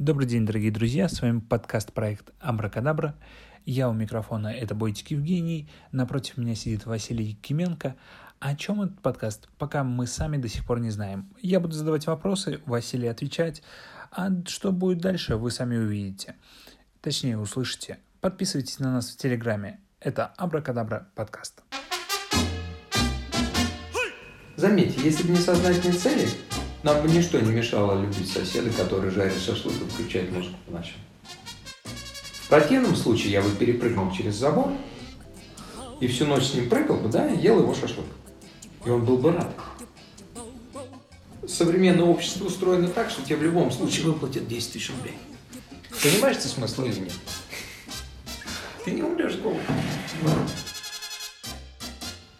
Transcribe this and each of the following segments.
Добрый день, дорогие друзья, с вами подкаст-проект Амбракадабра. Я у микрофона, это Бойтик Евгений, напротив меня сидит Василий Кименко. О чем этот подкаст, пока мы сами до сих пор не знаем. Я буду задавать вопросы, Василий отвечать, а что будет дальше, вы сами увидите. Точнее, услышите. Подписывайтесь на нас в Телеграме. Это Абракадабра подкаст. Заметьте, если бы не сознательные цели, нам бы ничто не мешало любить соседа, который жарит шашлык и включает музыку по ночам. В противном случае я бы перепрыгнул через забор и всю ночь с ним прыгал бы, да, и ел его шашлык. И он был бы рад. Современное общество устроено так, что тебе в любом случае выплатят 10 тысяч рублей. Понимаешь ты смысл или нет? Ты не умрешь с голоду.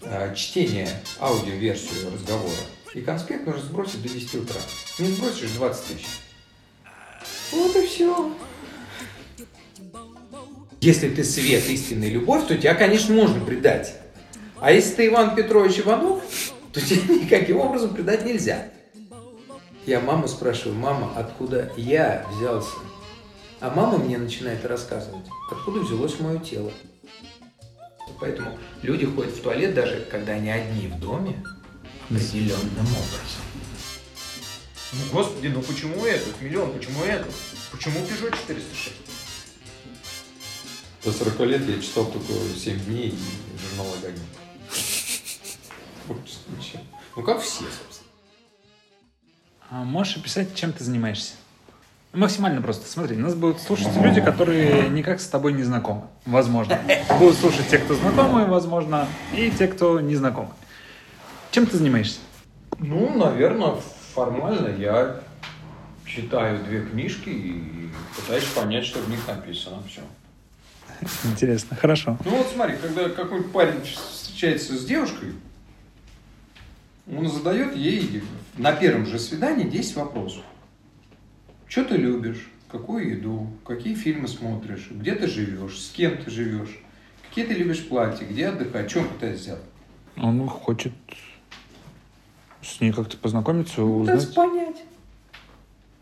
А, Чтение аудиоверсию разговора и конспект нужно сбросить до 10 утра. Не сбросишь 20 тысяч. Вот и все. Если ты свет, истинная любовь, то тебя, конечно, можно предать. А если ты Иван Петрович Иванов, то тебя никаким образом предать нельзя. Я маму спрашиваю, мама, откуда я взялся? А мама мне начинает рассказывать, откуда взялось мое тело. Поэтому люди ходят в туалет даже, когда они одни в доме, определенным образом. Ну, господи, ну почему этот миллион, почему этот? Почему Peugeot 406? До 40 лет я читал только 7 дней и журнал Агаги. Ну, как все, собственно. А можешь описать, чем ты занимаешься? Максимально просто. Смотри, нас будут слушать люди, которые никак с тобой не знакомы. Возможно. Будут слушать те, кто знакомы, возможно, и те, кто не знакомы. Чем ты занимаешься? Ну, наверное, формально я читаю две книжки и пытаюсь понять, что в них написано. Все. Интересно, хорошо. Ну вот смотри, когда какой-то парень встречается с девушкой, он задает ей на первом же свидании 10 вопросов. Что ты любишь? Какую еду? Какие фильмы смотришь? Где ты живешь? С кем ты живешь? Какие ты любишь платья? Где отдыхать? Чем пытаешься сделать? Он хочет с ней как-то познакомиться, Пытается узнать. понять.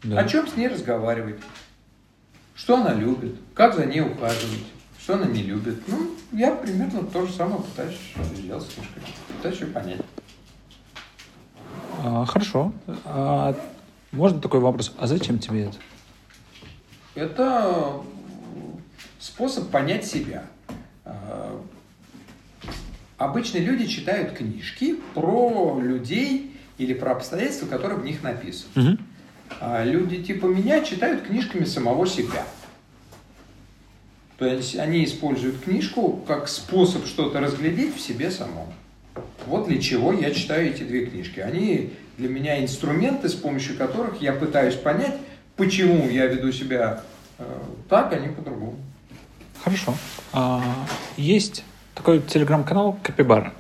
Да. О чем с ней разговаривать? Что она любит? Как за ней ухаживать? Что она не любит? Ну, я примерно то же самое пытаюсь сделать с книжкой. Пытаюсь ее понять. А, хорошо. А можно такой вопрос? А зачем тебе это? Это способ понять себя. А, Обычно люди читают книжки про людей или про обстоятельства, которые в них написаны. А люди типа меня читают книжками самого себя. То есть они используют книжку как способ что-то разглядеть в себе самом. Вот для чего я читаю эти две книжки. Они для меня инструменты, с помощью которых я пытаюсь понять, почему я веду себя э, так, а не по-другому. Хорошо. А, есть такой телеграм-канал Капибара.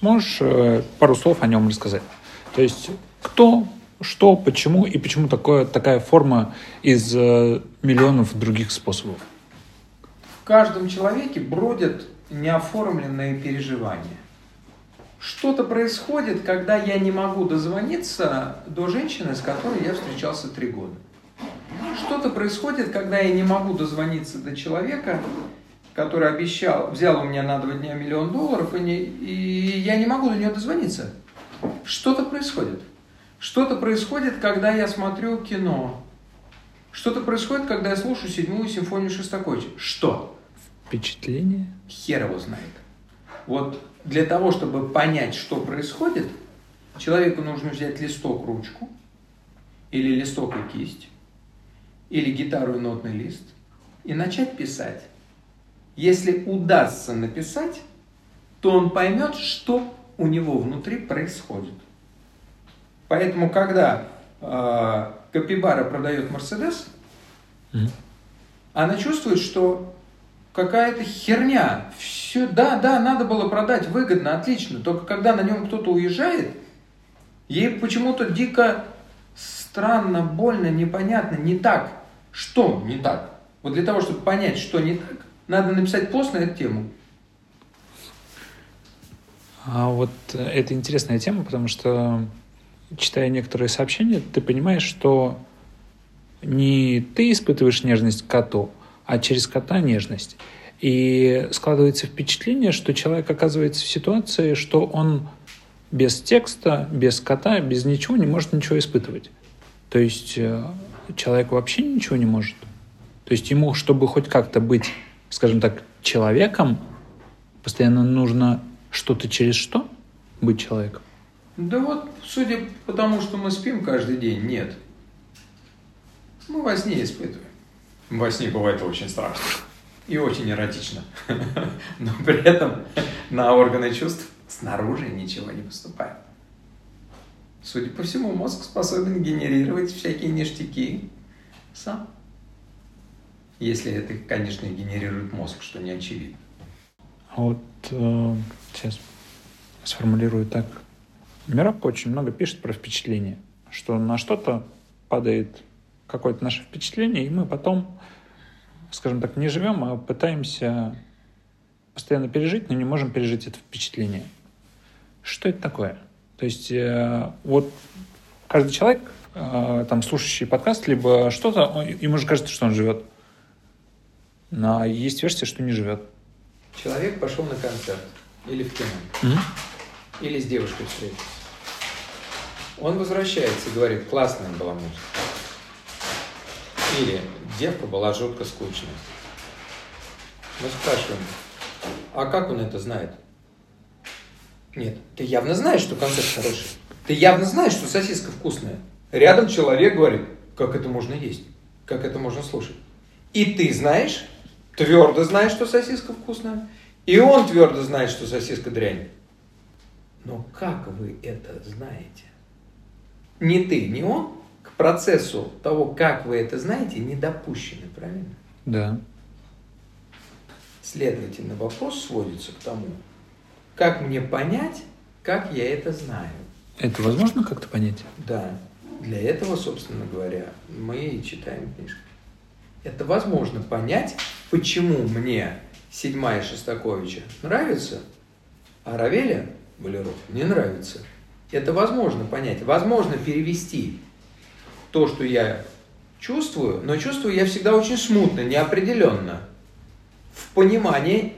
Можешь э, пару слов о нем рассказать? То есть кто, что, почему и почему такое, такая форма из э, миллионов других способов? В каждом человеке бродят неоформленные переживания. Что-то происходит, когда я не могу дозвониться до женщины, с которой я встречался три года. Что-то происходит, когда я не могу дозвониться до человека, который обещал, взял у меня на два дня миллион долларов, и, не, и я не могу до нее дозвониться. Что-то происходит. Что-то происходит, когда я смотрю кино. Что-то происходит, когда я слушаю седьмую симфонию Шостаковича. Что? Впечатление? Хер его знает. Вот для того, чтобы понять, что происходит, человеку нужно взять листок, ручку, или листок и кисть, или гитару и нотный лист, и начать писать. Если удастся написать, то он поймет, что у него внутри происходит. Поэтому, когда э, Капибара продает Мерседес, Мгм. она чувствует, что какая-то херня. Все, да, да, надо было продать выгодно, отлично. Только когда на нем кто-то уезжает, ей почему-то дико странно, больно, непонятно, не так. Что не так? Вот для того, чтобы понять, что не так, надо написать пост на эту тему. А вот э, это интересная тема, потому что читая некоторые сообщения, ты понимаешь, что не ты испытываешь нежность к коту, а через кота нежность. И складывается впечатление, что человек оказывается в ситуации, что он без текста, без кота, без ничего не может ничего испытывать. То есть э, человек вообще ничего не может. То есть ему, чтобы хоть как-то быть, скажем так, человеком, постоянно нужно что-то через что быть человеком. Да вот, судя по тому, что мы спим каждый день, нет. Мы во сне испытываем. Во сне бывает очень страшно и очень эротично. Но при этом на органы чувств снаружи ничего не поступает. Судя по всему, мозг способен генерировать всякие ништяки сам. Если это, конечно, генерирует мозг, что не очевидно. А вот э, сейчас сформулирую так. Мирок очень много пишет про впечатление, что на что-то падает какое-то наше впечатление, и мы потом, скажем так, не живем, а пытаемся постоянно пережить, но не можем пережить это впечатление. Что это такое? То есть э, вот каждый человек, э, там, слушающий подкаст, либо что-то, ему же кажется, что он живет. Но есть версия, что не живет. Человек пошел на концерт или в кино, mm-hmm. или с девушкой встретился. Он возвращается и говорит, классная была музыка. Или девка была жутко скучная. Мы спрашиваем, а как он это знает? Нет, ты явно знаешь, что концерт хороший. Ты явно знаешь, что сосиска вкусная. Рядом человек говорит, как это можно есть, как это можно слушать. И ты знаешь, твердо знаешь, что сосиска вкусная, и он твердо знает, что сосиска дрянь. Но как вы это знаете? Ни ты, ни он к процессу того, как вы это знаете, не допущены, правильно? Да. Следовательно, вопрос сводится к тому, как мне понять, как я это знаю. Это возможно как-то понять? Да. Для этого, собственно говоря, мы и читаем книжки. Это возможно понять, почему мне седьмая Шостаковича нравится, а Равеля Болеров не нравится. Это возможно понять. Возможно перевести то, что я чувствую, но чувствую я всегда очень смутно, неопределенно, в понимание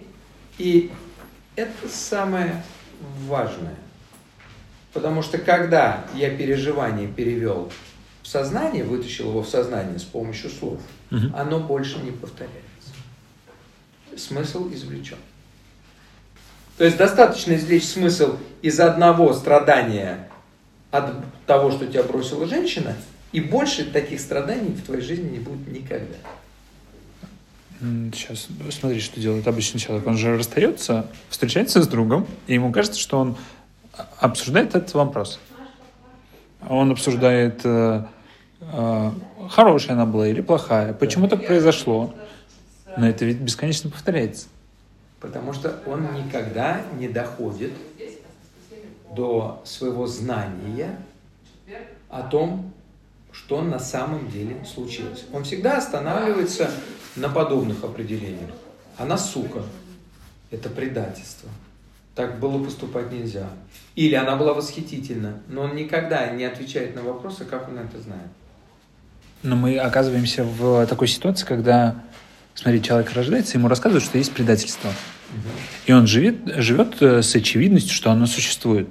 и это самое важное. Потому что когда я переживание перевел в сознание, вытащил его в сознание с помощью слов, угу. оно больше не повторяется. Смысл извлечен. То есть достаточно извлечь смысл из одного страдания от того, что тебя бросила женщина, и больше таких страданий в твоей жизни не будет никогда. Сейчас, смотри, что делает обычный человек. Он же расстается, встречается с другом, и ему кажется, что он обсуждает этот вопрос. Он обсуждает, э, э, хорошая она была или плохая, почему так произошло. Но это ведь бесконечно повторяется. Потому что он никогда не доходит до своего знания о том, что на самом деле случилось. Он всегда останавливается на подобных определениях. Она сука. Это предательство. Так было поступать нельзя. Или она была восхитительна, но он никогда не отвечает на вопросы, как он это знает. Но мы оказываемся в такой ситуации, когда, смотри, человек рождается, ему рассказывают, что есть предательство. И он живет, живет э, с очевидностью, что оно существует.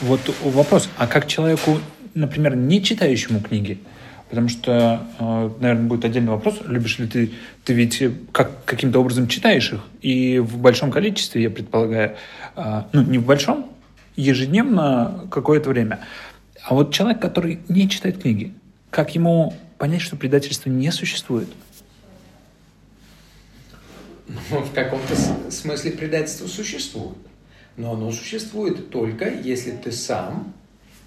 Вот вопрос, а как человеку, например, не читающему книги, Потому что, э, наверное, будет отдельный вопрос, любишь ли ты, ты ведь как, каким-то образом читаешь их, и в большом количестве, я предполагаю, э, ну, не в большом, ежедневно какое-то время. А вот человек, который не читает книги, как ему понять, что предательство не существует? В каком-то смысле предательство существует. Но оно существует только, если ты сам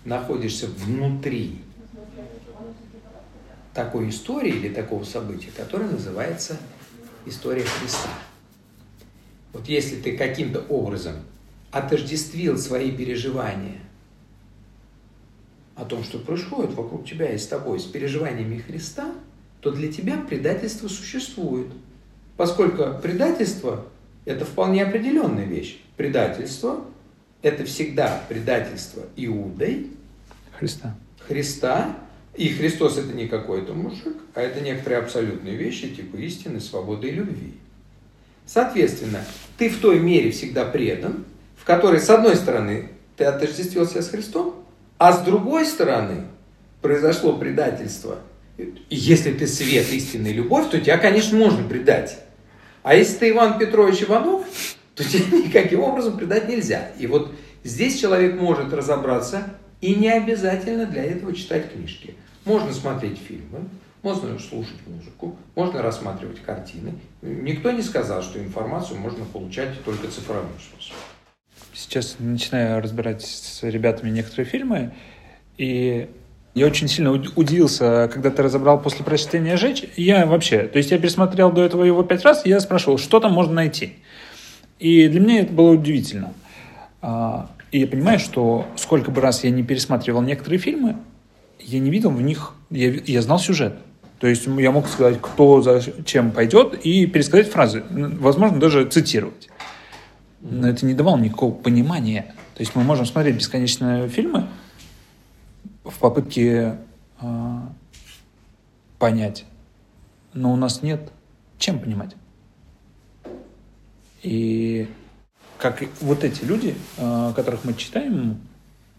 находишься внутри такой истории или такого события, которое называется история Христа. Вот если ты каким-то образом отождествил свои переживания о том, что происходит вокруг тебя и с тобой, с переживаниями Христа, то для тебя предательство существует. Поскольку предательство – это вполне определенная вещь. Предательство – это всегда предательство Иудой, Христа. Христа И Христос это не какой-то мужик, а это некоторые абсолютные вещи, типа истины, свободы и любви. Соответственно, ты в той мере всегда предан, в которой, с одной стороны, ты отождествил себя с Христом, а с другой стороны, произошло предательство. И если ты свет, истинная любовь, то тебя, конечно, можно предать. А если ты Иван Петрович Иванов, то тебя никаким образом предать нельзя. И вот здесь человек может разобраться, и не обязательно для этого читать книжки. Можно смотреть фильмы, можно слушать музыку, можно рассматривать картины. Никто не сказал, что информацию можно получать только цифровым способом. Сейчас начинаю разбирать с ребятами некоторые фильмы, и я очень сильно удивился, когда ты разобрал после прочтения «Жечь». Я вообще, то есть я пересмотрел до этого его пять раз, и я спрашивал, что там можно найти. И для меня это было удивительно. А, и я понимаю, что сколько бы раз я не пересматривал некоторые фильмы, я не видел в них, я, я знал сюжет. То есть я мог сказать, кто за чем пойдет, и пересказать фразы, возможно, даже цитировать. Но это не давало никакого понимания. То есть мы можем смотреть бесконечные фильмы в попытке э, понять, но у нас нет чем понимать. И как вот эти люди, э, которых мы читаем,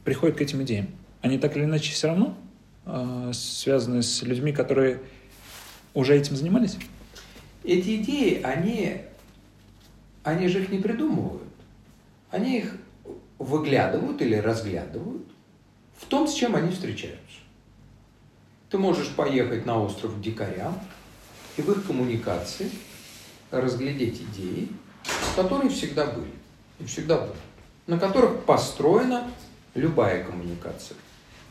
приходят к этим идеям. Они так или иначе все равно э, связаны с людьми, которые уже этим занимались? Эти идеи, они, они же их не придумывают. Они их выглядывают или разглядывают в том, с чем они встречаются. Ты можешь поехать на остров дикарям и в их коммуникации разглядеть идеи, которые всегда были и всегда будут, на которых построена любая коммуникация.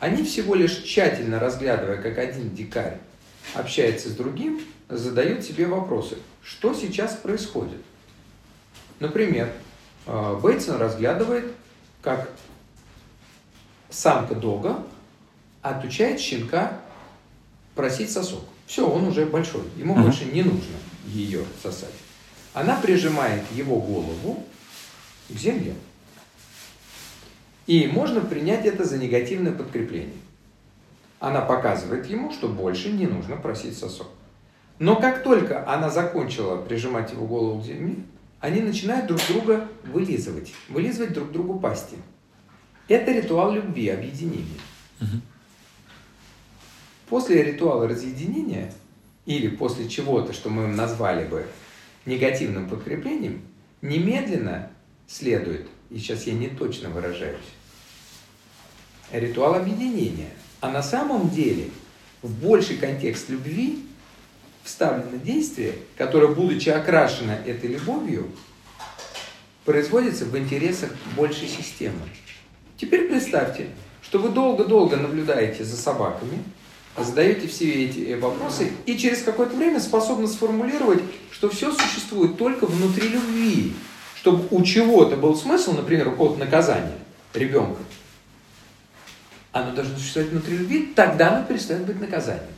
Они всего лишь тщательно разглядывая, как один дикарь общается с другим, задают себе вопросы. Что сейчас происходит? Например, э, Бейтсон разглядывает, как самка дога отучает щенка просить сосок. Все, он уже большой, ему uh-huh. больше не нужно ее сосать. Она прижимает его голову к земле. И можно принять это за негативное подкрепление. Она показывает ему, что больше не нужно просить сосок. Но как только она закончила прижимать его голову к земле, они начинают друг друга вылизывать, вылизывать друг другу пасти. Это ритуал любви, объединения. Угу. После ритуала разъединения или после чего-то, что мы назвали бы негативным подкреплением, немедленно следует, и сейчас я не точно выражаюсь, ритуал объединения. А на самом деле в больший контекст любви вставлено действие, которое, будучи окрашено этой любовью, производится в интересах большей системы. Теперь представьте, что вы долго-долго наблюдаете за собаками, задаете все эти вопросы и через какое-то время способны сформулировать, что все существует только внутри любви, чтобы у чего-то был смысл, например, у кого-то наказания ребенка, оно должно существовать внутри любви, тогда оно перестает быть наказанием.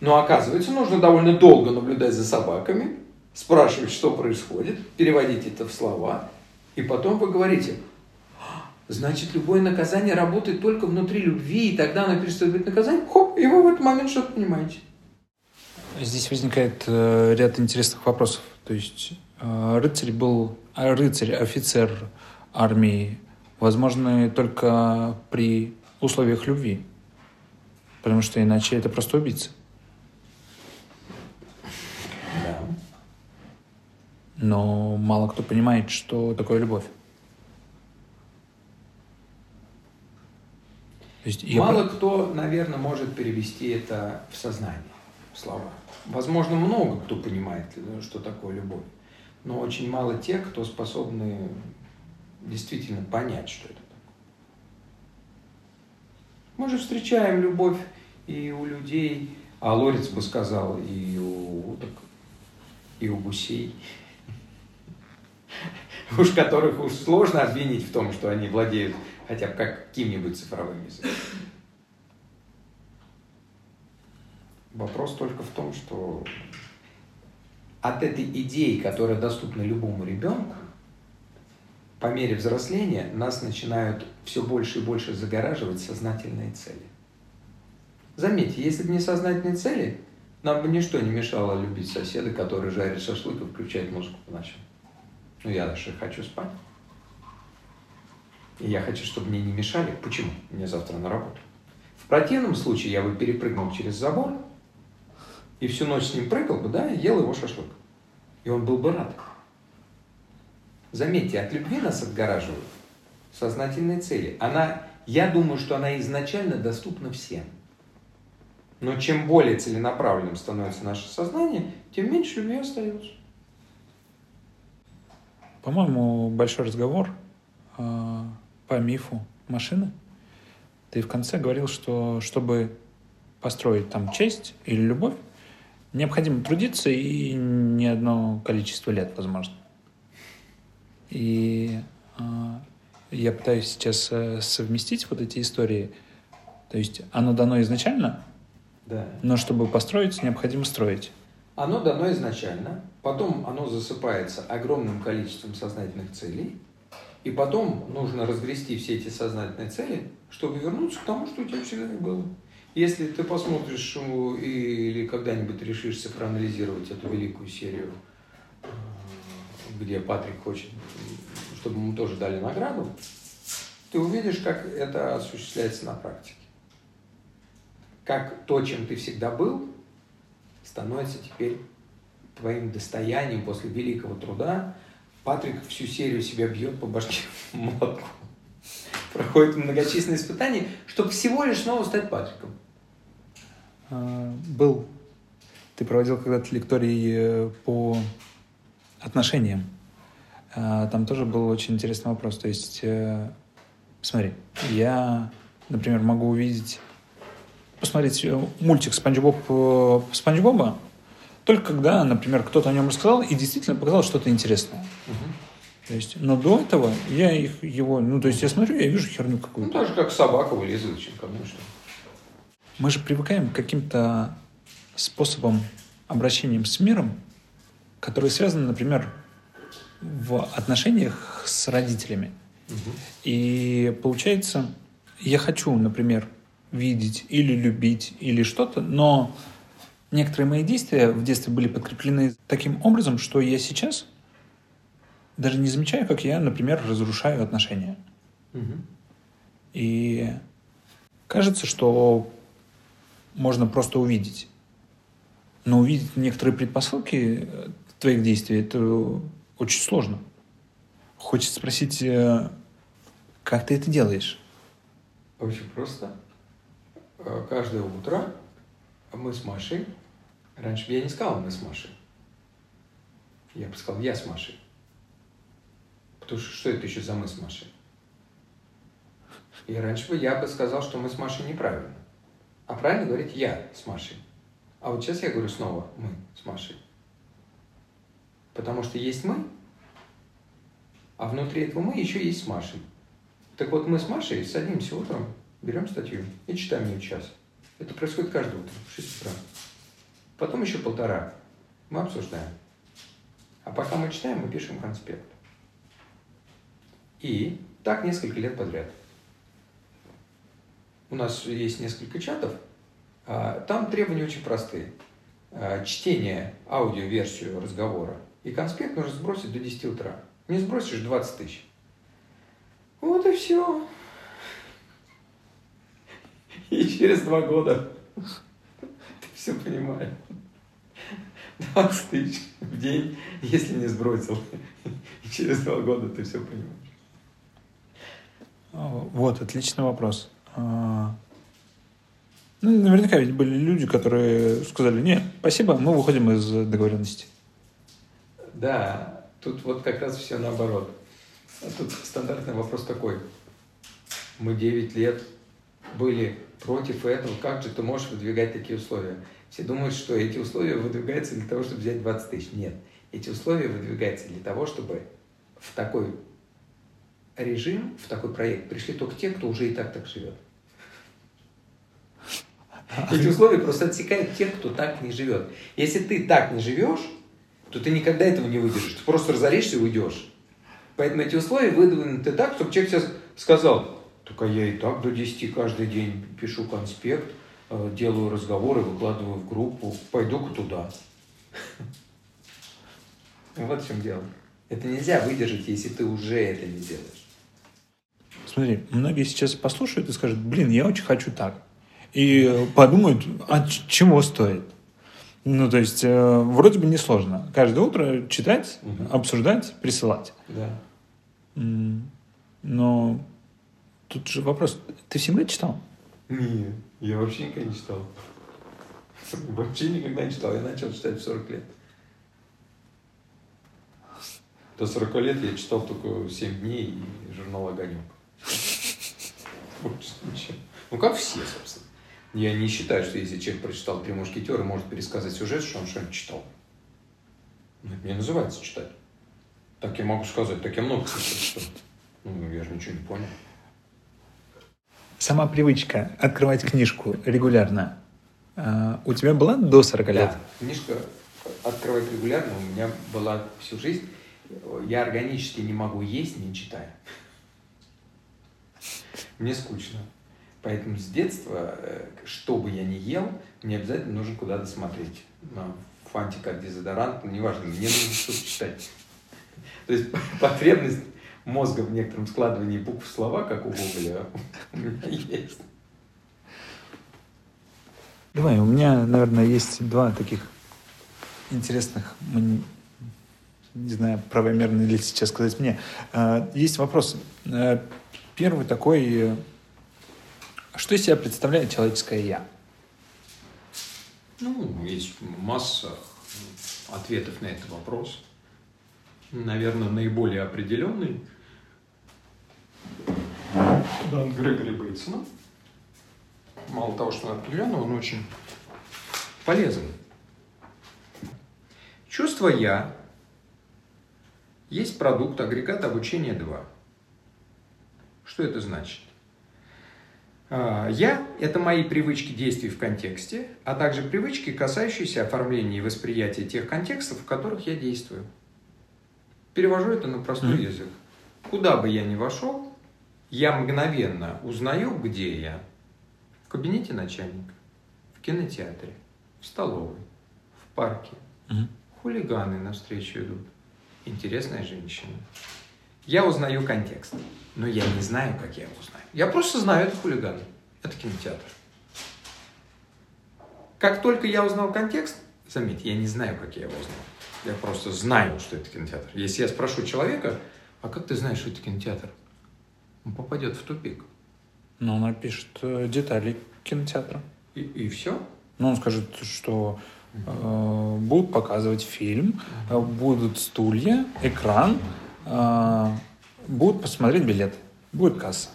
Но оказывается, нужно довольно долго наблюдать за собаками, спрашивать, что происходит, переводить это в слова, и потом вы говорите, значит, любое наказание работает только внутри любви, и тогда оно перестает быть наказанием, хоп, и вы в этот момент что-то понимаете. Здесь возникает э, ряд интересных вопросов. То есть э, рыцарь был, а рыцарь, офицер армии, возможны только при условиях любви. Потому что иначе это просто убийца. Да. Но мало кто понимает, что такое любовь. Есть мало я... кто, наверное, может перевести это в сознание, в слова. Возможно, много кто понимает, что такое любовь. Но очень мало тех, кто способны действительно понять, что это такое. Мы же встречаем любовь и у людей, а Лорец бы сказал, и у уток, и у гусей, уж которых уж сложно обвинить в том, что они владеют хотя бы каким-нибудь цифровым языком. Вопрос только в том, что от этой идеи, которая доступна любому ребенку, по мере взросления нас начинают все больше и больше загораживать сознательные цели. Заметьте, если бы не сознательные цели, нам бы ничто не мешало любить соседа, который жарит шашлык и включает музыку по ночам. Ну, я же хочу спать. И я хочу, чтобы мне не мешали. Почему? Мне завтра на работу. В противном случае я бы перепрыгнул через забор и всю ночь с ним прыгал бы, да, и ел его шашлык. И он был бы рад. Заметьте, от любви нас отгораживают сознательные цели. Она, я думаю, что она изначально доступна всем. Но чем более целенаправленным становится наше сознание, тем меньше любви остается. По-моему, большой разговор э, по мифу машины. Ты в конце говорил, что чтобы построить там честь или любовь, необходимо трудиться и не одно количество лет, возможно. И э, я пытаюсь сейчас э, совместить вот эти истории. То есть оно дано изначально, Да. но чтобы построить, необходимо строить. Оно дано изначально, потом оно засыпается огромным количеством сознательных целей, и потом нужно разгрести все эти сознательные цели, чтобы вернуться к тому, что у тебя всегда было. Если ты посмотришь э, или когда-нибудь решишься проанализировать эту великую серию, э, где Патрик хочет, чтобы ему тоже дали награду, ты увидишь, как это осуществляется на практике. Как то, чем ты всегда был, становится теперь твоим достоянием после великого труда. Патрик всю серию себя бьет по башке молотком. Проходит многочисленные испытания, чтобы всего лишь снова стать Патриком. А, Был, ты проводил когда-то лекторий э, по отношениям. А, Там тоже был очень интересный вопрос. То есть, э, смотри, я, например, могу увидеть, посмотреть э, мультик Спанч Боб Спанч Боба, только когда, например, кто-то о нем рассказал и действительно показал что-то интересное. То есть, но до этого я их, его, ну, то есть я смотрю, я вижу херню Ну, какую-то. так же, как собака вылезает чем ну и что. Мы же привыкаем к каким-то способам обращения с миром, которые связаны, например, в отношениях с родителями. И получается, я хочу, например, видеть или любить или что-то, но некоторые мои действия в детстве были подкреплены таким образом, что я сейчас даже не замечаю, как я, например, разрушаю отношения. И кажется, что можно просто увидеть. Но увидеть некоторые предпосылки э, твоих действий это очень сложно. Хочется спросить, э, как ты это делаешь? Очень просто. Э, Каждое утро мы с Машей, раньше бы я не сказал мы с Машей, я бы сказал я с Машей. Потому что что это еще за мы с Машей? И раньше бы я бы сказал, что мы с Машей неправильно. А правильно говорить я с Машей. А вот сейчас я говорю снова мы с Машей. Потому что есть мы, а внутри этого мы еще есть с Машей. Так вот, мы с Машей садимся утром, берем статью и читаем ее час. Это происходит каждое утро, в 6 утра. Потом еще полтора. Мы обсуждаем. А пока мы читаем, мы пишем конспект. И так несколько лет подряд. У нас есть несколько чатов. а, Там требования очень простые. А, Чтение, аудиоверсию разговора и конспект нужно сбросить до 10 утра. Не сбросишь 20 тысяч. Вот и все. И через два года все понимаешь. 20 тысяч в день, если не сбросил. И через два года ты все понимаешь. А, Вот, отличный вопрос. А, Ну, наверняка ведь были люди, которые сказали, нет, спасибо, мы выходим из договоренности. Да, тут вот как раз все наоборот. Тут стандартный вопрос такой. Мы 9 лет были против этого. Как же ты можешь выдвигать такие условия? Все думают, что эти условия выдвигаются для того, чтобы взять 20 тысяч. Нет. Эти условия выдвигаются для того, чтобы в такой режим, в такой проект пришли только те, кто уже и так так живет. Эти условия просто отсекают тех, кто так не живет. Если ты так не живешь, то ты никогда этого не выдержишь. Ты просто разоришься и уйдешь. Поэтому эти условия выдвинуты так, чтобы человек сейчас сказал, только я и так до 10 каждый день пишу конспект, э, делаю разговоры, выкладываю в группу, пойду-ка туда. Вот в чем дело. Это нельзя выдержать, если ты уже это не делаешь. Смотри, многие сейчас послушают и скажут, блин, я очень хочу так. И подумают, а чего стоит? Ну, то есть, э, вроде бы несложно. Каждое утро читать, Мгм. обсуждать, присылать. Да. Но тут же вопрос, ты всегда читал? Нет, я вообще никогда не читал. Вообще никогда не читал. Я начал читать в 40 лет. До 40 лет я читал только 7 дней и журнал «Огонек». Ну, как все, собственно. Я не считаю, что если человек прочитал «Три мушкетера», может пересказать сюжет, что он что-нибудь читал. Ну, это не называется читать. Так я могу сказать, так я много прочитал. Ну, я же ничего не понял. Сама привычка открывать книжку регулярно а, у тебя была до 40 лет? Да, книжка открывать регулярно у меня была всю жизнь. Я органически не могу есть, не читая. Мне скучно. Поэтому с детства, э, что бы я ни ел, мне обязательно нужно куда-то смотреть. На фантик от ну, неважно, мне нужно что-то читать. То есть потребность мозга в некотором складывании букв в слова, как у Гоголя, у меня есть. Давай, у меня, наверное, есть два таких интересных, не знаю, правомерно ли сейчас сказать мне. А, Есть вопрос. Э, Первый такой, что из себя представляет человеческое «я»? Ну, есть масса ответов на этот вопрос. Наверное, наиболее определенный Дан Грегори Бейтсона. Мало того, что он определенный, он очень полезен. Чувство «я» есть продукт агрегата обучения 2. Что это значит? А, Я – это мои привычки действий в контексте, а также привычки, касающиеся оформления и восприятия тех контекстов, в которых я действую. Перевожу это на простой язык. Куда бы я ни вошел, я мгновенно узнаю, где я. В кабинете начальника, в кинотеатре, в столовой, в парке. Мгм. Хулиганы навстречу идут. Интересная женщина. Я узнаю контекст, но я не знаю, как я его узнаю. Я просто знаю, это хулиганы. Это кинотеатр. Как только я узнал контекст, заметьте, я не знаю, как я его узнал. Я просто знаю, что это кинотеатр. Если я спрошу человека, а как ты знаешь, что это кинотеатр? Он попадет в тупик. Ну, он напишет э, детали кинотеатра. И, и все. Ну, он скажет, что э, будут показывать фильм, э, будут стулья, экран, э, будут посмотреть билет, будет касса.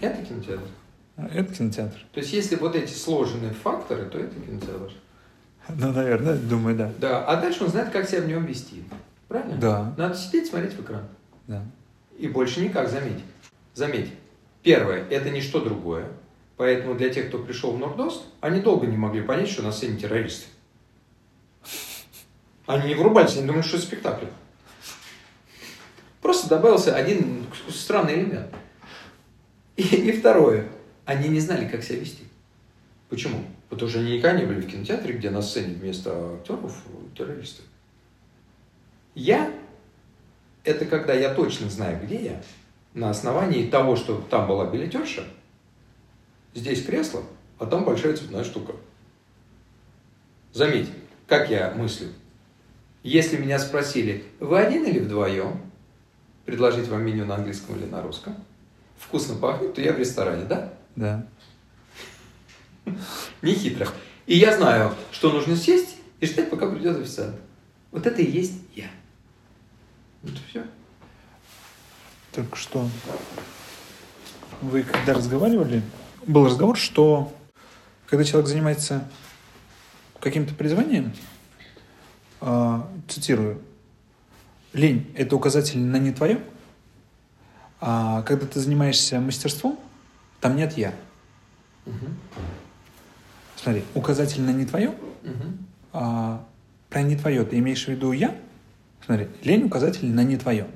Это кинотеатр. Это кинотеатр. То есть, если вот эти сложенные факторы, то это кинотеатр. Ну, наверное, думаю, да. Да, а дальше он знает, как себя в нем вести. Правильно? Да. Надо сидеть, смотреть в экран. Да. И больше никак, заметь. Заметь. Первое, это не что другое. Поэтому для тех, кто пришел в Нордост, они долго не могли понять, что на сцене террористы. Они не врубались, они думали, что это спектакль. Просто добавился один странный элемент. И, и второе, они не знали, как себя вести. Почему? Потому что они никогда не были в кинотеатре, где на сцене вместо актеров террористы. Я – это когда я точно знаю, где я, на основании того, что там была билетерша, здесь кресло, а там большая цветная штука. Заметь, как я мыслю. Если меня спросили, вы один или вдвоем, предложить вам меню на английском или на русском, вкусно пахнет, то я в ресторане, да? Да. Не хитро. И я знаю, что нужно сесть и ждать, пока придет официант. Вот это и есть я. Вот и все. Только что вы когда разговаривали, был разговор, что когда человек занимается каким-то призванием, а, цитирую, лень – это указатель на не твое, а когда ты занимаешься мастерством, там нет «я». Смотри, указатель на не твое, а, про не твое ты имеешь в виду «я»? Смотри, лень – указатель на не твое.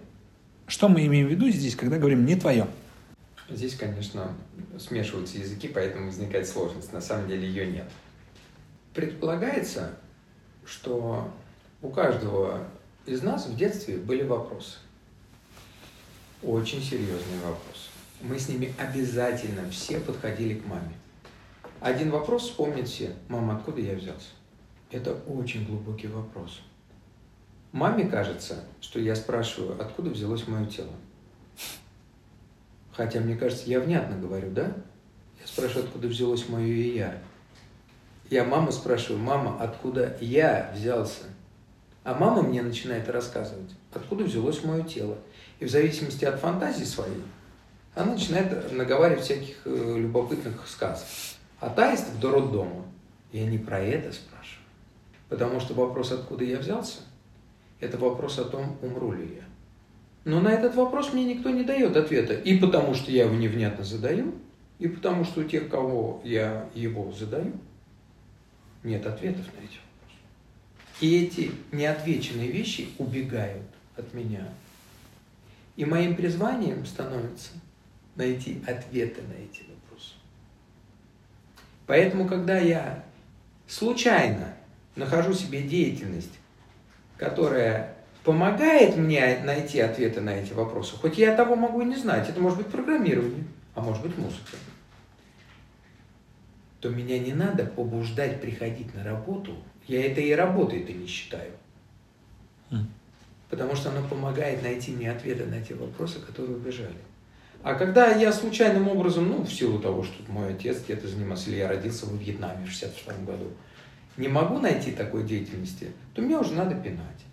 Что мы имеем в виду здесь, когда говорим «не твое»? Здесь, конечно, смешиваются языки, поэтому возникает сложность. На самом деле ее нет. Предполагается, что у каждого из нас в детстве были вопросы. Очень серьезные вопросы. Мы с ними обязательно все подходили к маме. Один вопрос вспомнят все. Мама, откуда я взялся? Это очень глубокий вопрос. Маме кажется, что я спрашиваю, откуда взялось мое тело. Хотя, мне кажется, я внятно говорю, да? Я спрашиваю, откуда взялось мое и я. Я маму спрашиваю, мама, откуда я взялся? А мама мне начинает рассказывать, откуда взялось мое тело. И в зависимости от фантазии своей, она начинает наговаривать всяких э, любопытных сказок. От аистов до роддома. Я не про это спрашиваю. Потому что вопрос, откуда я взялся, это вопрос о том, умру ли я. Но на этот вопрос мне никто не дает ответа. И потому что я его невнятно задаю, и потому что у тех, кого я его задаю, нет ответов на эти вопросы. И эти неотвеченные вещи убегают от меня. И моим призванием становится найти ответы на эти вопросы. Поэтому, когда я случайно нахожу себе деятельность, которая помогает мне найти ответы на эти вопросы, хоть я того могу и не знать, это может быть программирование, а может быть музыка, то меня не надо побуждать приходить на работу. Я это и работой-то не считаю. Потому что оно помогает найти мне ответы на те вопросы, которые убежали. А когда я случайным образом, ну, в силу того, что мой отец где-то занимался, или я родился во Вьетнаме в 62 году, не могу найти такой деятельности, то мне уже надо пинать.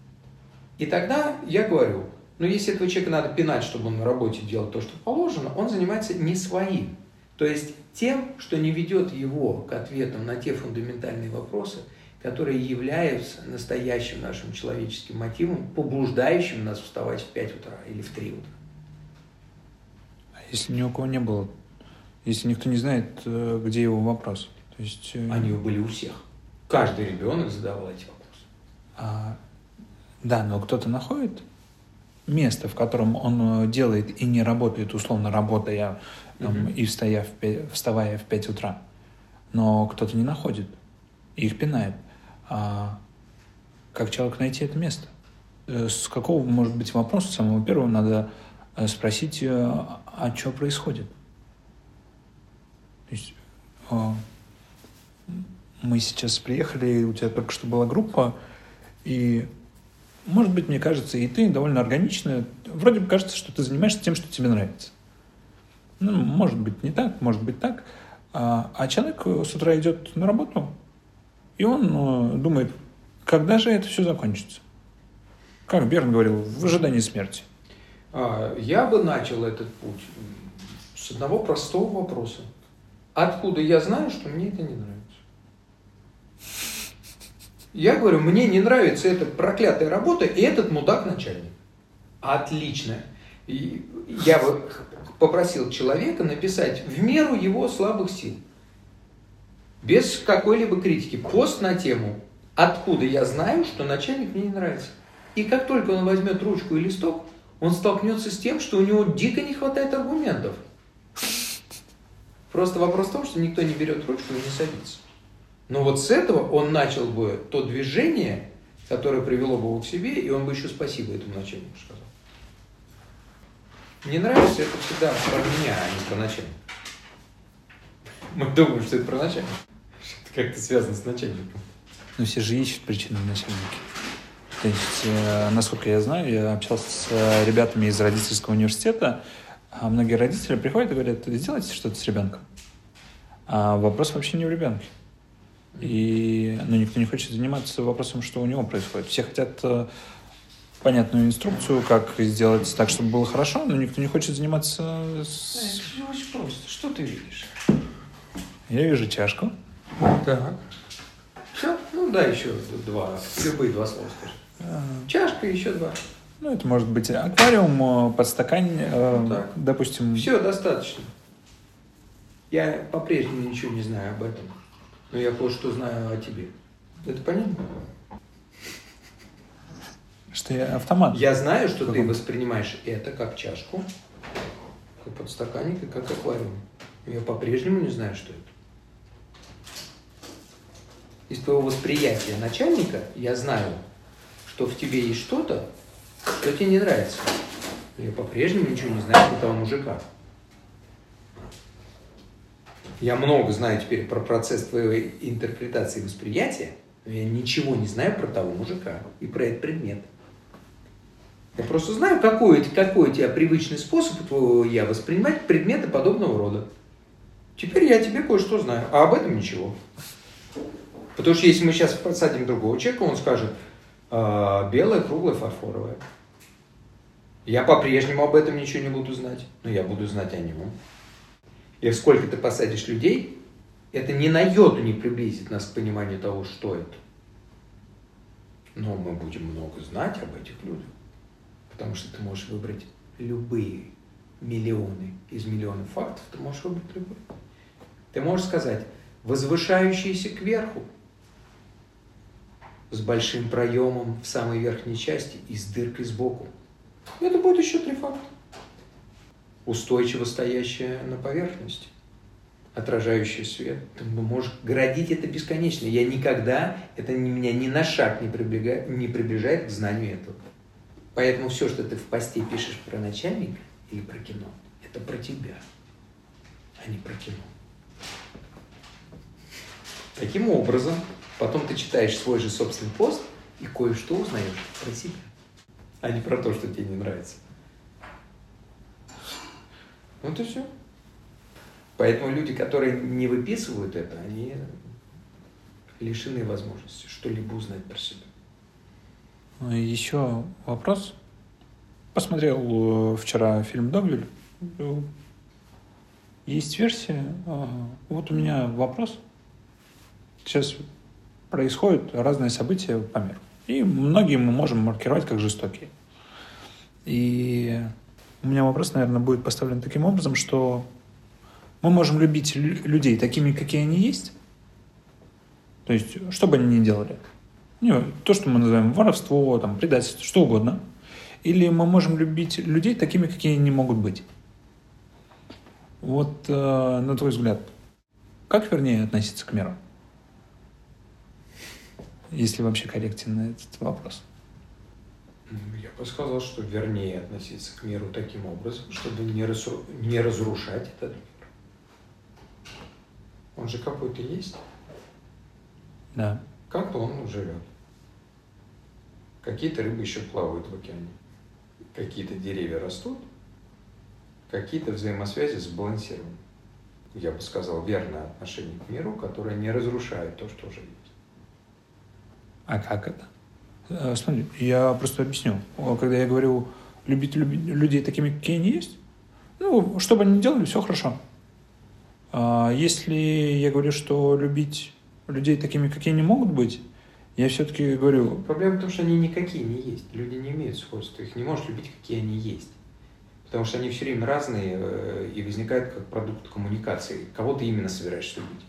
И тогда я говорю, ну если этого человека надо пинать, чтобы он на работе делал то, что положено, он занимается не своим. То есть тем, что не ведет его к ответам на те фундаментальные вопросы, которые являются настоящим нашим человеческим мотивом, побуждающим нас вставать в 5 утра или в 3 утра. А если ни у кого не было, если никто не знает, э, где его вопрос? То есть... Э, Они были у всех. Каждый ребенок задавал эти вопросы. А да, но кто-то находит место, в котором он э, делает и не работает, условно работая там, mm-hmm. и встая в 5, вставая в 5 утра. Но кто-то не находит, и их пинает. А как человек найти это место? Э, с какого, может быть, вопроса самого первого надо э, спросить, а что происходит? То есть мы сейчас приехали, у тебя только что была группа, и может быть, мне кажется, и ты довольно органично, вроде бы кажется, что ты занимаешься тем, что тебе нравится. Ну, может быть, не так, может быть, так. А, а человек с утра идет на работу, и он э, думает, когда же это все закончится? Как Берн говорил, в ожидании смерти. А, я бы начал этот путь с одного простого вопроса. Откуда я знаю, что мне это не нравится? Я говорю, мне не нравится эта проклятая работа и этот мудак начальник. Отлично. И я попросил человека написать в меру его слабых сил. Без какой-либо критики. Пост на тему, откуда я знаю, что начальник мне не нравится. И как только он возьмет ручку и листок, он столкнется с тем, что у него дико не хватает аргументов. Просто вопрос в том, что никто не берет ручку и не садится. Но вот с этого он начал бы то движение, которое привело бы его к себе, и он бы еще спасибо этому начальнику сказал. Мне нравится это всегда про меня, а не про начальника. Мы думаем, что это про начальника. Это как-то связано с начальником. Ну, все же ищут причины в начальнике. То есть, э, насколько я знаю, я общался с э, ребятами из родительского университета, а многие родители приходят и говорят, сделайте что-то с ребенком. А вопрос вообще не в ребенке. И ну, никто не хочет заниматься вопросом, что у него происходит. Все хотят э, понятную инструкцию, как сделать так, чтобы было хорошо, но никто не хочет заниматься с... Это очень просто. Что ты видишь? Я вижу чашку. Так. Все? Ну да, еще два. Любые два слова скажи. А... Чашка и еще два. Ну, это может быть аквариум, подстаканник, э, ну, допустим. Все, достаточно. Я по-прежнему ничего не знаю об этом но я кое-что знаю о тебе. Это понятно? Что я автомат. Я знаю, что ты воспринимаешь это как чашку, как подстаканник и как аквариум. Я по-прежнему не знаю, что это. Из твоего восприятия начальника я знаю, что в тебе есть что-то, что тебе не нравится. Я по-прежнему ничего не знаю про того мужика. Я много знаю теперь про процесс твоей интерпретации и восприятия, но я ничего не знаю про того мужика и про этот предмет. Я просто знаю, какой, какой у тебя привычный способ твоего я воспринимать предметы подобного рода. Теперь я тебе кое-что знаю, а об этом ничего. Потому что если мы сейчас посадим другого человека, он скажет, «А, белое, круглое, фарфоровое. Я по-прежнему об этом ничего не буду знать, но я буду знать о нем. И сколько ты посадишь людей, это ни на йоту не приблизит нас к пониманию того, что это. Но мы будем много знать об этих людях. Потому что ты можешь выбрать любые миллионы из миллионов фактов, ты можешь выбрать любой. Ты можешь сказать, возвышающиеся кверху, с большим проемом в самой верхней части и с дыркой сбоку. Это будет еще три факта. Устойчиво стоящая на поверхности, отражающая свет. Ты можешь градить это бесконечно. Я никогда, это меня ни на шаг не приближает, не приближает к знанию этого. Поэтому все, что ты в посте пишешь про начальника или про кино, это про тебя, а не про кино. Таким образом, потом ты читаешь свой же собственный пост и кое-что узнаешь про себя а не про то, что тебе не нравится. Вот и все. Поэтому люди, которые не выписывают это, они лишены возможности что-либо узнать про себя. Ну Еще вопрос. Посмотрел э, вчера фильм «Догвиль». Есть версия. А, вот у меня вопрос. Сейчас происходят разные события по миру. И многие мы можем маркировать как жестокие. И у меня вопрос, наверное, будет поставлен таким образом, что мы можем любить людей такими, какие они есть. То есть, что бы они ни делали. Ну, то, что мы называем воровство, там, предательство, что угодно. Или мы можем любить людей такими, какие они могут быть. Вот, э, на твой взгляд, как вернее относиться к миру? если вообще корректен этот вопрос? Я бы сказал, что вернее относиться к миру таким образом, чтобы не, разру... не разрушать этот мир. Он же какой-то есть. Да. Как-то он живет. Какие-то рыбы еще плавают в океане. Какие-то деревья растут. Какие-то взаимосвязи сбалансированы. Я бы сказал, верное отношение к миру, которое не разрушает то, что уже есть. А как это? Э, смотри, я просто объясню. Когда я говорю любить людей такими, какие они есть, ну, что бы они ни делали, все хорошо. А если я говорю, что любить людей такими, какие они могут быть, я все-таки говорю... Проблема в том, что они никакие не есть. Люди не имеют свойства. Их не можешь любить, какие они есть. Потому что они все время разные э, и возникают как продукт коммуникации. Кого ты именно собираешься любить?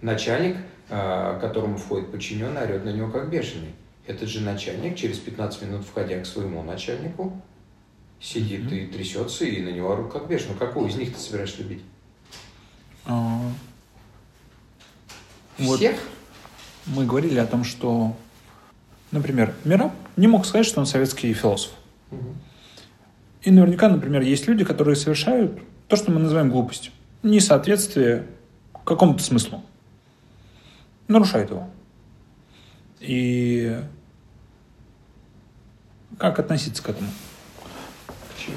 Начальник а, которому входит подчиненный, орет на него как бешеный. Этот же начальник, через 15 минут входя к своему начальнику, сидит mm-hmm. и трясется, и на него орут как. Ну, какого из них ты собираешься любить? А... Всех? Вот мы говорили о том, что, например, Мираб не мог сказать, что он советский философ. Угу. И наверняка, например, есть люди, которые совершают то, что мы называем глупостью. Несоответствие какому-то смыслу нарушает его. И как относиться к этому? К чему?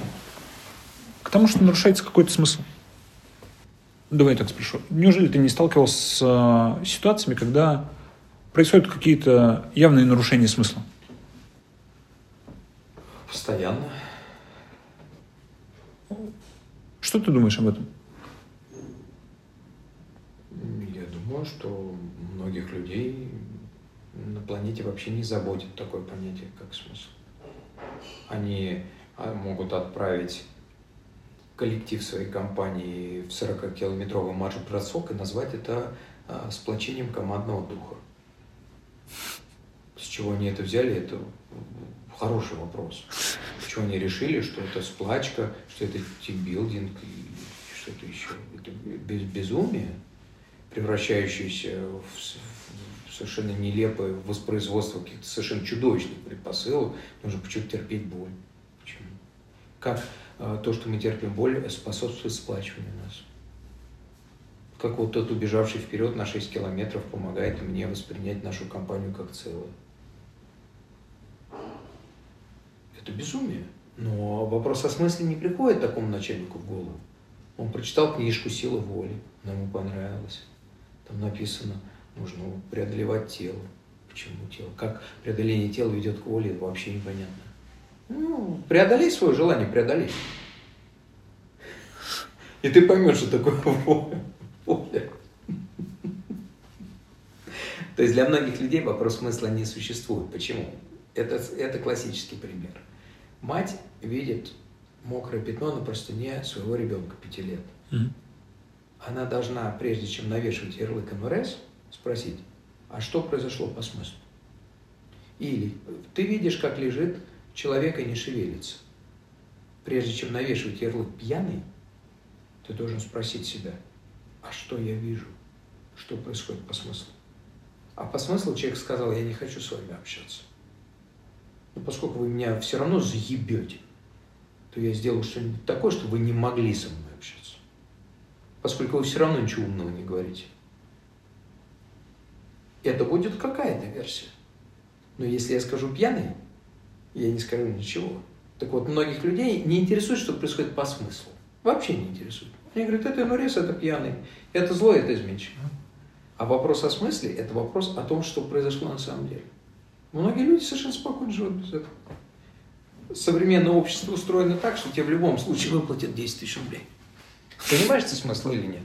К тому, что нарушается какой-то смысл. Давай я так спрошу. Неужели ты не сталкивался с э, ситуациями, когда происходят какие-то явные нарушения смысла? Постоянно. Что ты думаешь об этом? Я думаю, что многих людей на планете вообще не заботит такое понятие, как смысл. Они а, могут отправить коллектив своей компании в 40-километровый марш-бросок и назвать это а, сплочением командного духа. С чего они это взяли, это хороший вопрос. Почему они решили, что это сплачка, что это тимбилдинг и что-то еще. Это без, безумие, превращающееся в совершенно нелепое воспроизводство каких-то совершенно чудовищных предпосылок. Нужно почему-то терпеть боль. Почему? Как э, то, что мы терпим боль, способствует сплачиванию нас. Как вот тот, убежавший вперед на 6 километров, помогает мне воспринять нашу компанию как целое. Это безумие. Но вопрос о смысле не приходит такому начальнику в голову. Он прочитал книжку «Сила воли», она ему понравилась. Там написано, нужно преодолевать тело. Почему тело? Как преодоление тела ведет к воле, вообще непонятно. Ну, преодолей свое желание, преодолей. И ты поймешь, что такое воля. То есть для многих людей вопрос смысла не существует. Почему? Это, это классический пример. Мать видит мокрое пятно на простыне своего ребенка пяти лет. Mm-hmm. Она должна, прежде чем навешивать ярлык МРС, спросить, а что произошло по смыслу? Или ты видишь, как лежит человек и не шевелится. Прежде чем навешивать ярлык пьяный, ты должен спросить себя, а что я вижу? Что происходит по смыслу? А по смыслу человек сказал, я не хочу с вами общаться. Но поскольку вы меня все равно заебете, то я сделал что-нибудь такое, чтобы вы не могли со мной общаться. Поскольку вы все равно ничего умного не говорите. Это будет какая-то версия. Но если я скажу пьяный, я не скажу ничего. Так вот, многих людей не интересует, что происходит по смыслу. Вообще не интересует. Они говорят, это инурез, это пьяный, это зло, это изменчиво. А вопрос о смысле – это вопрос о том, что произошло на самом деле. Многие люди совершенно спокойно живут без этого современное общество устроено так, что тебе в любом случае выплатят 10 тысяч рублей. Понимаешь ты смысл или нет?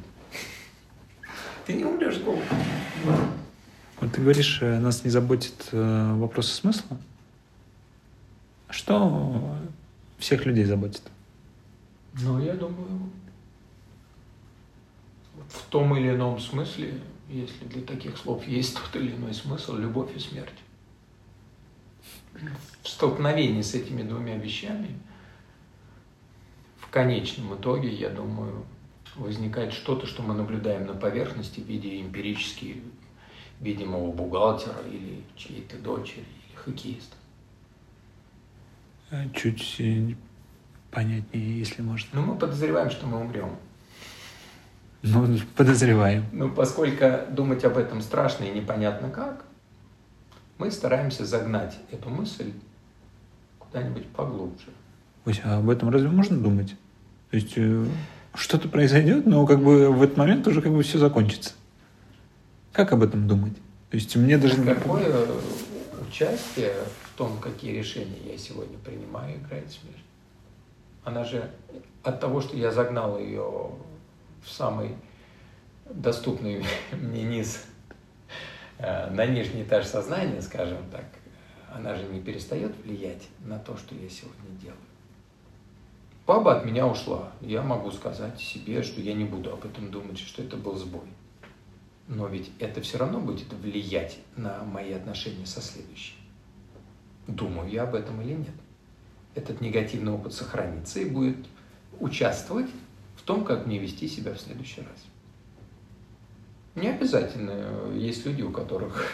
Ты не умрешь с голоду. Вот ты говоришь, э, нас не заботит э, вопросы смысла. Что всех людей заботит? Ну, я думаю, в том или ином смысле, если для таких слов есть тот или иной смысл, любовь и смерть в столкновении с этими двумя вещами, в конечном итоге, я думаю, возникает что-то, что мы наблюдаем на поверхности в виде эмпирически видимого бухгалтера или чьей-то дочери, или хоккеиста. А чуть э, понятнее, если можно. Ну, мы подозреваем, что мы умрем. Ну, подозреваем. Ну, поскольку думать об этом страшно и непонятно как, мы стараемся загнать эту мысль куда-нибудь поглубже. Ось, а об этом разве можно думать? То есть э, что-то произойдет, но как бы в этот момент уже как бы все закончится. Как об этом думать? То есть мне даже... Какое участие в том, какие решения я сегодня принимаю, играет смерть? Она же от того, что я загнал ее в самый доступный мне низ Э, на нижний этаж сознания, скажем так, она же не перестает влиять на то, что я сегодня делаю. Баба от меня ушла. Я могу сказать себе, что я не буду об этом думать, что это был сбой. Но ведь это все равно будет влиять на мои отношения со следующей. Думаю я об этом или нет. Этот негативный опыт сохранится и будет участвовать в том, как мне вести себя в следующий раз. Не обязательно. Есть люди, у которых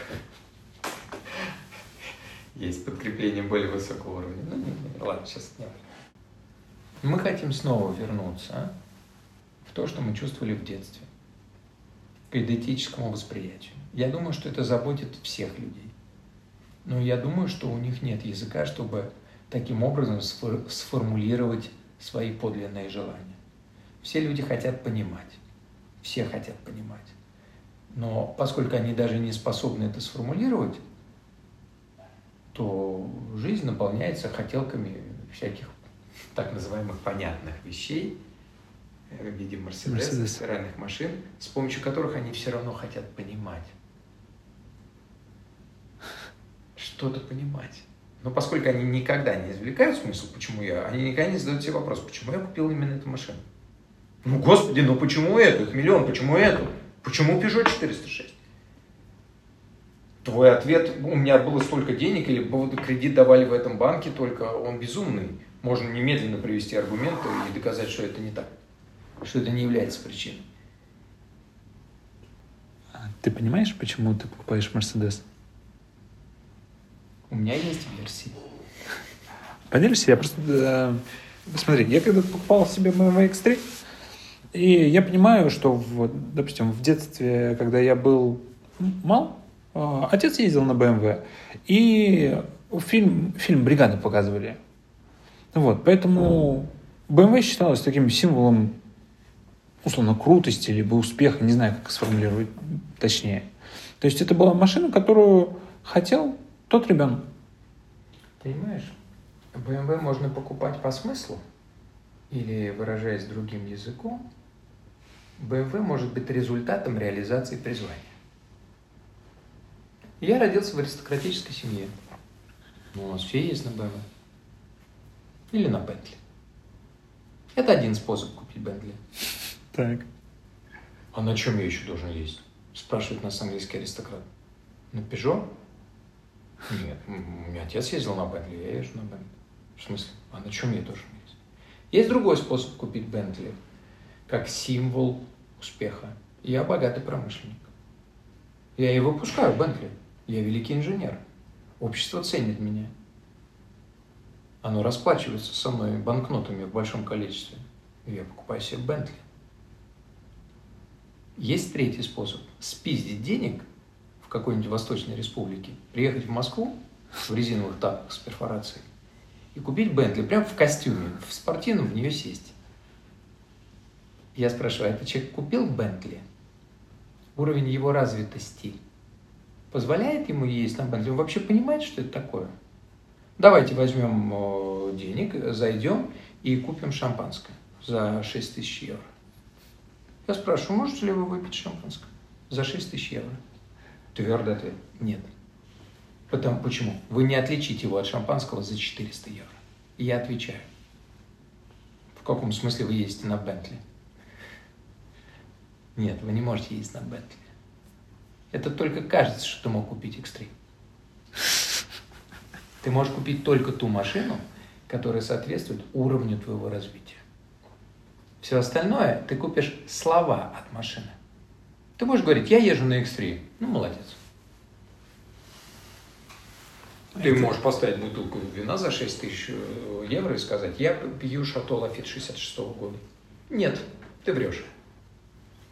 есть подкрепление более высокого уровня. Ну, не, не, ладно, сейчас не Мы хотим снова вернуться в то, что мы чувствовали в детстве, к идентическому восприятию. Я думаю, что это заботит всех людей. Но я думаю, что у них нет языка, чтобы таким образом сформулировать свои подлинные желания. Все люди хотят понимать. Все хотят понимать. Но поскольку они даже не способны это сформулировать, то жизнь наполняется хотелками всяких так называемых понятных вещей в виде Мерседесов, стиральных машин, с помощью которых они все равно хотят понимать. Что-то понимать. Но поскольку они никогда не извлекают смысл, почему я, они никогда не задают себе вопрос, почему я купил именно эту машину. Ну, господи, ну почему эту? Их миллион, почему эту? Почему Peugeot 406? Твой ответ, у меня было столько денег, или кредит давали в этом банке, только он безумный. Можно немедленно привести аргументы и доказать, что это не так, что это не является причиной. А Ты понимаешь, почему ты покупаешь Мерседес? У меня есть версии. Поделишься? Я просто... э, смотри, я когда покупал себе BMW X3, и я понимаю, что, в, допустим, в детстве, когда я был мал, э, отец ездил на BMW, и фильм, фильм «Бригада» показывали. Вот, поэтому BMW считалось таким символом, условно, крутости, либо успеха, не знаю, как сформулировать точнее. То есть это была машина, которую хотел тот ребенок. Понимаешь, BMW можно покупать по смыслу, или, выражаясь другим языком, BMW может быть результатом реализации призвания. Я родился в аристократической семье. У нас все есть на BMW. Или на Бентли. Это один способ купить Бентли. Так. А на чем я еще должен есть? Спрашивает нас английский аристократ. На Пежо? Нет, у меня отец ездил на Бентли, я езжу на Бентли. В смысле? А на чем я должен есть? Есть другой способ купить Бентли, как символ успеха. Я богатый промышленник. Я и выпускаю Бентли. Я великий инженер. Общество ценит меня. Оно расплачивается со мной банкнотами в большом количестве. Я покупаю себе Бентли. Есть третий способ. Спиздить денег в какой-нибудь Восточной Республике, приехать в Москву в резиновых тапках с перфорацией и купить Бентли прямо в костюме, в спортивном в нее сесть. Я спрашиваю, а этот человек купил Бентли? Уровень его развитости позволяет ему ездить на Бентли? Он вообще понимает, что это такое? Давайте возьмем э, денег, зайдем и купим шампанское за 6 тысяч евро. Я спрашиваю, можете ли вы выпить шампанское за 6 тысяч евро? Твердый ответ – нет. Потому, почему? Вы не отличите его от шампанского за 400 евро. И я отвечаю. В каком смысле вы ездите на Бентли? Нет, вы не можете ездить на Бентли. Это только кажется, что ты мог купить X3. Ты можешь купить только ту машину, которая соответствует уровню твоего развития. Все остальное ты купишь слова от машины. Ты можешь говорить, я езжу на X3. Ну, молодец. Ты можешь поставить бутылку вина за 6 тысяч э, евро и сказать, я пью Шато Лафит 66 года. Нет, ты врешь.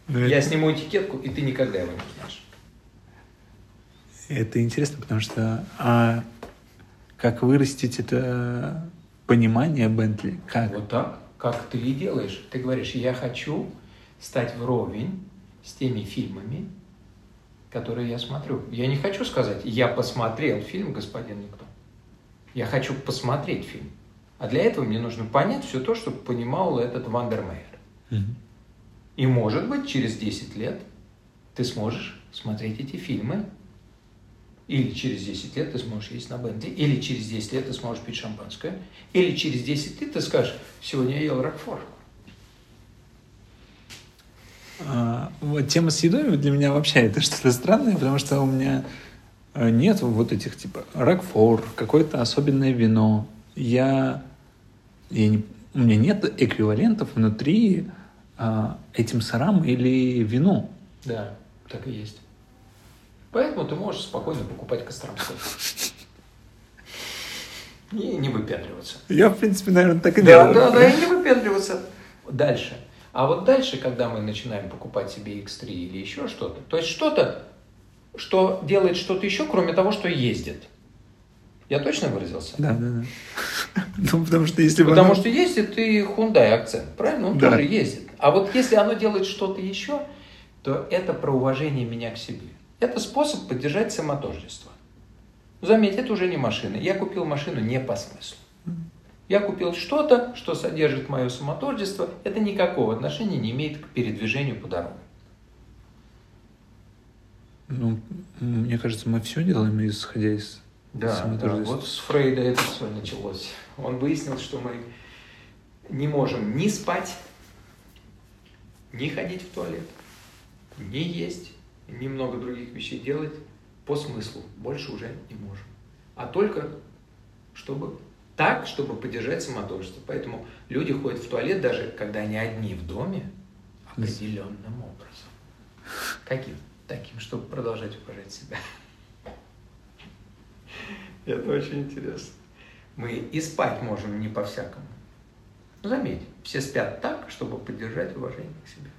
Я сниму этикетку, и ты никогда его не узнаешь. Это интересно, потому что а как вырастить это понимание Бентли? Как? Вот так, как ты и делаешь. Ты говоришь, я хочу стать вровень с теми фильмами, которые я смотрю. Я не хочу сказать, я посмотрел фильм «Господин Никто». Я хочу посмотреть фильм. А для этого мне нужно понять все то, что понимал этот Вандермейер. Мгм. И может быть через 10 лет ты сможешь смотреть эти фильмы. Или через 10 лет ты сможешь ездить на Бентли. Или через 10 лет ты сможешь пить шампанское. Или через 10 лет ты скажешь, сегодня я ел Рокфор. А, вот тема с едой для меня вообще это что-то странное, потому что у меня э, нет вот этих типа рокфор, какое-то особенное вино. Я, я не, у меня нет эквивалентов внутри а, этим сырам или вину. Да, так и есть. Поэтому ты можешь спокойно покупать Костромской. И не выпендриваться. Я, в принципе, наверное, так и Да, делаю. да, да, и не выпендриваться. Дальше. А вот дальше, когда мы начинаем покупать себе X3 или еще что-то, то есть что-то, что делает что-то еще, кроме того, что ездит. Я точно выразился? Да, да, да. Ну, потому что если Потому оно- что ездит и Hyundai акцент, правильно? Он Да. тоже ездит. А вот если оно делает что-то еще, то это про уважение меня к себе. Это способ поддержать самотождество. Заметь, это уже не машина. Я купил машину не по смыслу. Я купил что-то, что содержит мое самотождество. Это никакого отношения не имеет к передвижению по дорогам. Ну, мне кажется, мы все делаем, исходя из Да, да, самотождества. вот с Фрейда это все началось. Он выяснил, что мы не можем ни спать, ни ходить в туалет, ни есть, ни много других вещей делать по смыслу. Больше уже не можем. А только чтобы так, чтобы поддержать самотожество. Поэтому люди ходят в туалет, даже когда они одни в доме, определенным образом. Каким? Таким, чтобы продолжать уважать себя. Это очень интересно. Мы и спать можем не по-всякому. Заметь, все спят так, чтобы поддержать уважение к себе.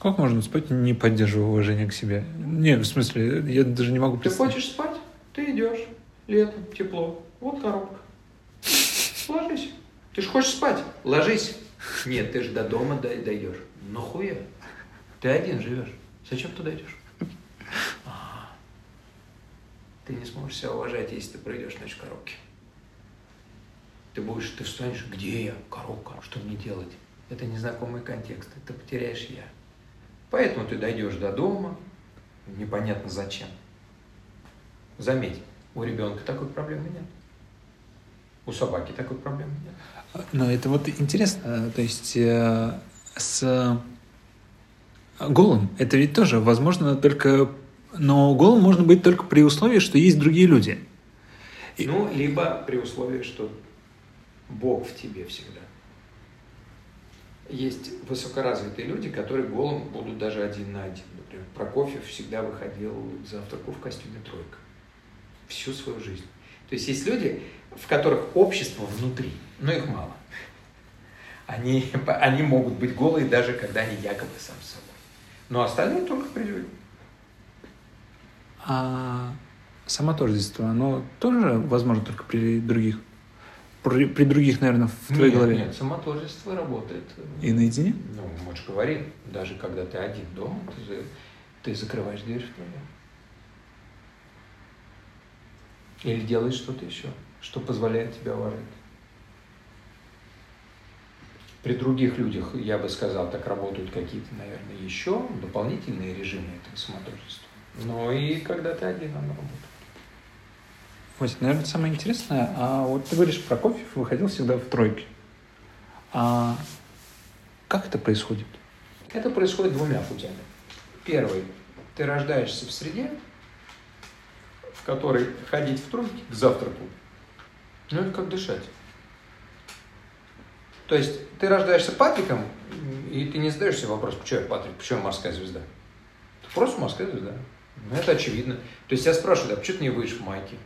Как можно спать, не поддерживая уважение к себе? Не, в смысле, я даже не могу Ты представить. хочешь спать? Ты идешь. Летом, тепло. Вот коробка. Ложись. Ты же хочешь спать? Ложись. Нет, ты же до дома дойдешь. Ну хуя. Ты один живешь. Зачем туда идешь? А. Ты не сможешь себя уважать, если ты пройдешь ночь в коробке. Ты будешь, ты встанешь, где я? Коробка. Что мне делать? Это незнакомый контекст. Ты потеряешь я. Поэтому ты дойдешь до дома, непонятно зачем. Заметь, у ребенка такой проблемы нет. У собаки такой проблемы нет. Но это вот интересно, то есть э, с голым это ведь тоже возможно только... Но голым можно быть только при условии, что есть другие люди. Ну, либо при условии, что Бог в тебе всегда. Есть высокоразвитые люди, которые голым будут даже один на один. Например, Прокофьев всегда выходил к завтраку в костюме тройка. Всю свою жизнь. То есть есть люди, в которых общество внутри, но их мало. Они, они могут быть голые, даже когда они якобы сам собой. Но остальные только при людях. А самотождество, оно тоже возможно только при других? При, при других, наверное, в твоей нет, голове? Нет, самотожество работает. И наедине? Ну, мы же говорим, даже когда ты один дома, ты, ты закрываешь дверь в туалет. Или делаешь что-то еще, что позволяет тебя уважать. При других людях, я бы сказал, так работают какие-то, наверное, еще дополнительные режимы этого самотожества. Но и когда ты один, оно работает. Вася, наверное, самое интересное, а вот ты говоришь, Прокофьев выходил всегда в тройке. А как это происходит? Это происходит двумя путями. Первый. Ты рождаешься в среде, в которой ходить в тройке к завтраку, ну это как дышать. То есть ты рождаешься Патриком, и ты не задаешь себе вопрос, почему я Патрик, почему я морская звезда? Ты просто морская звезда. Ну, это очевидно. То есть я спрашиваю, а почему ты не выйдешь в майке?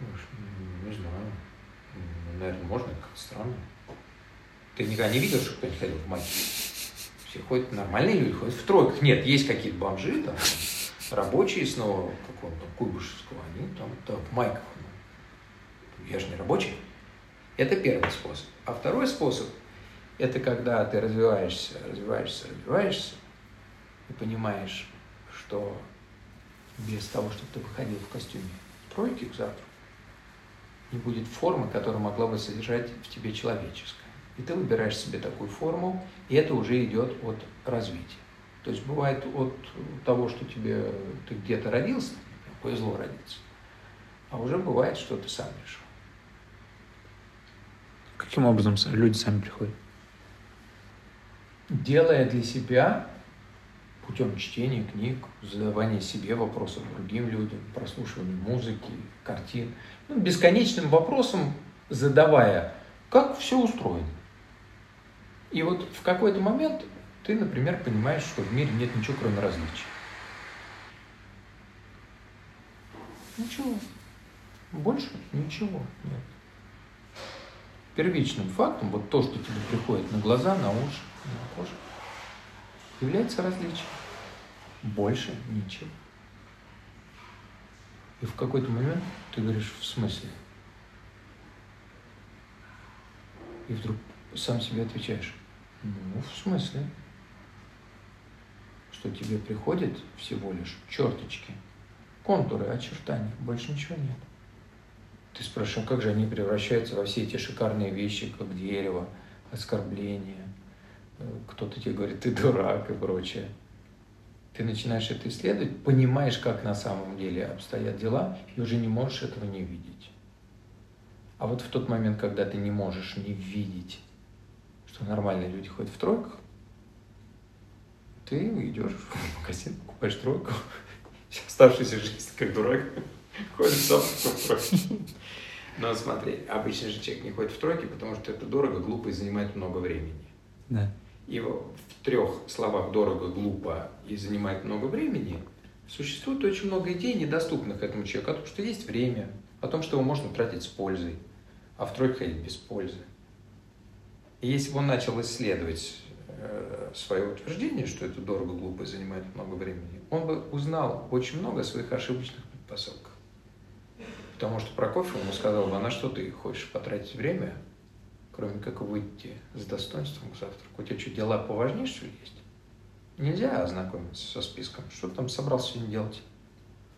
Говоришь, «М, Не знаю. М, Наверное, можно, как-то странно. Ты никогда не видел, что кто-нибудь ходил в майке? Все ходят, нормальные люди ходят в тройках. Нет, есть какие-то бомжи, там, рабочие снова какого-то Куйбышевского, они там, там в майках. Ну, Я же не рабочий. Это первый способ. А второй способ – это когда ты развиваешься, развиваешься, развиваешься, и понимаешь, что без того, чтобы ты выходил в костюме тройки к завтраку, не будет формы, которая могла бы содержать в тебе человеческое. И ты выбираешь себе такую форму, и это уже идет от развития. То есть бывает от того, что тебе ты где-то родился, повезло родиться, а уже бывает, что ты сам решил. Каким образом люди сами приходят? Делая для себя путем чтения книг, задавания себе вопросов другим людям, прослушивания музыки, картин, ну, бесконечным вопросом задавая, как все устроено. И вот в какой-то момент ты, например, понимаешь, что в мире нет ничего, кроме различий. Ничего. Больше ничего нет. Первичным фактом, вот то, что тебе приходит на глаза, на уши, на кожу, является различие. Больше ничего. И в какой-то момент ты говоришь, в смысле? И вдруг сам себе отвечаешь, ну, в смысле? Что тебе приходит всего лишь черточки, контуры, очертания, больше ничего нет. Ты спрашиваешь, а как же они превращаются во все эти шикарные вещи, как дерево, оскорбление, кто-то тебе говорит, ты дурак и прочее. Ты начинаешь это исследовать, понимаешь, как на самом деле обстоят дела, и уже не можешь этого не видеть. А вот в тот момент, когда ты не можешь не видеть, что нормальные люди ходят в тройках, ты идешь в магазин, покупаешь тройку, оставшуюся жизнь как дурак, ходишь сам в тройку. Но смотри, обычно же человек не ходит в тройки, потому что это дорого, глупо и занимает много времени. Да. И в трех словах дорого, глупо и занимает много времени существует очень много идей, недоступных этому человеку, о том, что есть время, о том, что его можно тратить с пользой, а в тройку ходить без пользы. И если бы он начал исследовать э, свое утверждение, что это дорого, глупо и занимает много времени, он бы узнал очень много о своих ошибочных предпосылках. Потому что Прокофьев ему сказал бы, а на что ты хочешь потратить время, кроме как выйти с достоинством к завтраку? У тебя что, дела поважнее, что ли, есть? Нельзя ознакомиться со списком. Что ты там собрался сегодня делать?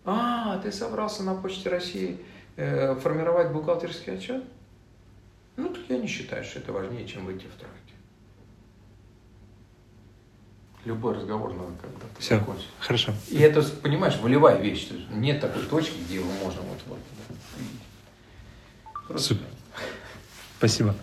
А, ты собрался на Почте России э, формировать бухгалтерский отчет? Ну, так я не считаю, что это важнее, чем выйти в тройке. Любой разговор надо когда-то Все, закончить. хорошо. И это, понимаешь, волевая вещь. Нет такой точки, где его можно вот, вот. Просто Супер. Спасибо.